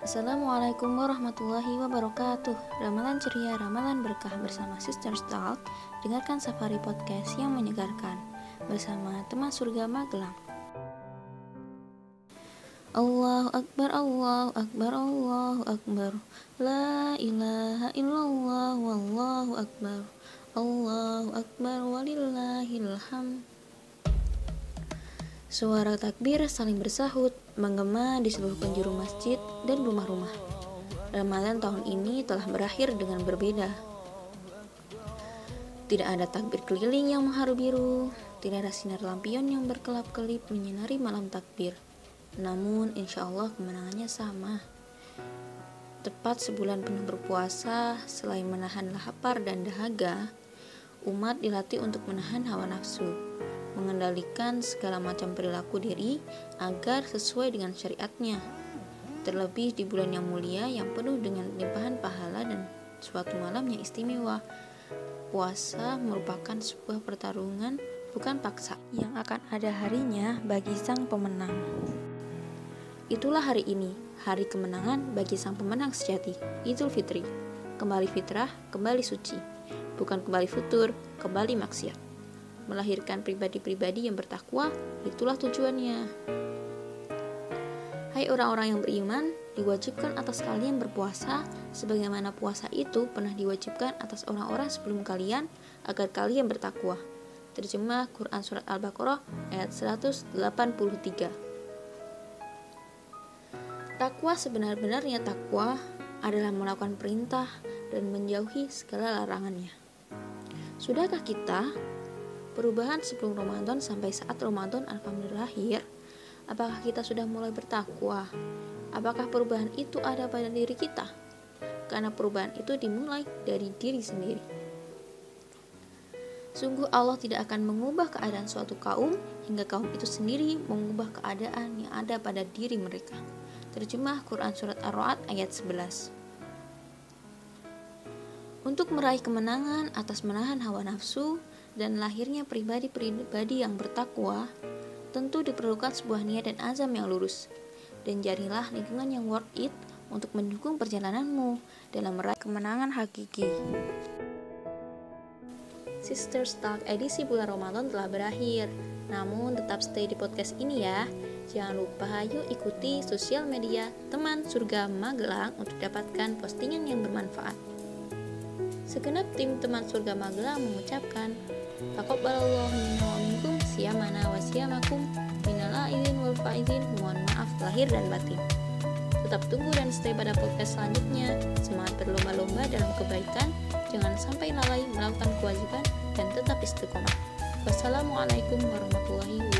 Assalamualaikum warahmatullahi wabarakatuh. Ramalan ceria, ramalan berkah bersama Sister Talk Dengarkan Safari Podcast yang menyegarkan Bersama teman surga Magelang. Allahu Akbar, Allahu Akbar, Allahu Akbar. La ilaha illallah, Wallahu Akbar. Allahu Akbar, walillahilham Suara takbir saling bersahut, menggema di seluruh penjuru masjid dan rumah-rumah. Ramadan tahun ini telah berakhir dengan berbeda. Tidak ada takbir keliling yang mengharu biru, tidak ada sinar lampion yang berkelap-kelip menyinari malam takbir. Namun, insya Allah kemenangannya sama. Tepat sebulan penuh berpuasa, selain menahan lapar dan dahaga, umat dilatih untuk menahan hawa nafsu mengendalikan segala macam perilaku diri agar sesuai dengan syariatnya. Terlebih di bulan yang mulia yang penuh dengan limpahan pahala dan suatu malam yang istimewa. Puasa merupakan sebuah pertarungan bukan paksa yang akan ada harinya bagi sang pemenang. Itulah hari ini, hari kemenangan bagi sang pemenang sejati, Idul Fitri. Kembali fitrah, kembali suci. Bukan kembali futur, kembali maksiat melahirkan pribadi-pribadi yang bertakwa, itulah tujuannya. Hai orang-orang yang beriman, diwajibkan atas kalian berpuasa sebagaimana puasa itu pernah diwajibkan atas orang-orang sebelum kalian agar kalian bertakwa. Terjemah Quran Surat Al-Baqarah ayat 183 Takwa sebenar-benarnya takwa adalah melakukan perintah dan menjauhi segala larangannya. Sudahkah kita Perubahan sebelum Ramadan sampai saat Ramadan Alhamdulillah lahir, apakah kita sudah mulai bertakwa? Apakah perubahan itu ada pada diri kita? Karena perubahan itu dimulai dari diri sendiri. Sungguh Allah tidak akan mengubah keadaan suatu kaum hingga kaum itu sendiri mengubah keadaan yang ada pada diri mereka. Terjemah Quran Surat Ar-Ra'd ayat 11 Untuk meraih kemenangan atas menahan hawa nafsu, dan lahirnya pribadi-pribadi yang bertakwa, tentu diperlukan sebuah niat dan azam yang lurus. Dan jadilah lingkungan yang worth it untuk mendukung perjalananmu dalam meraih kemenangan hakiki. Sister Talk edisi bulan Ramadan telah berakhir. Namun tetap stay di podcast ini ya. Jangan lupa yuk ikuti sosial media teman surga Magelang untuk dapatkan postingan yang bermanfaat. Segenap tim teman surga Magelang mengucapkan Taqabbalallahu minna wa minkum siyamana wa siyamakum minal aidin wal faizin. Mohon maaf lahir dan batin. Tetap tunggu dan stay pada podcast selanjutnya. Semangat berlomba-lomba dalam kebaikan. Jangan sampai lalai melakukan kewajiban dan tetap istiqomah. Wassalamualaikum warahmatullahi wabarakatuh.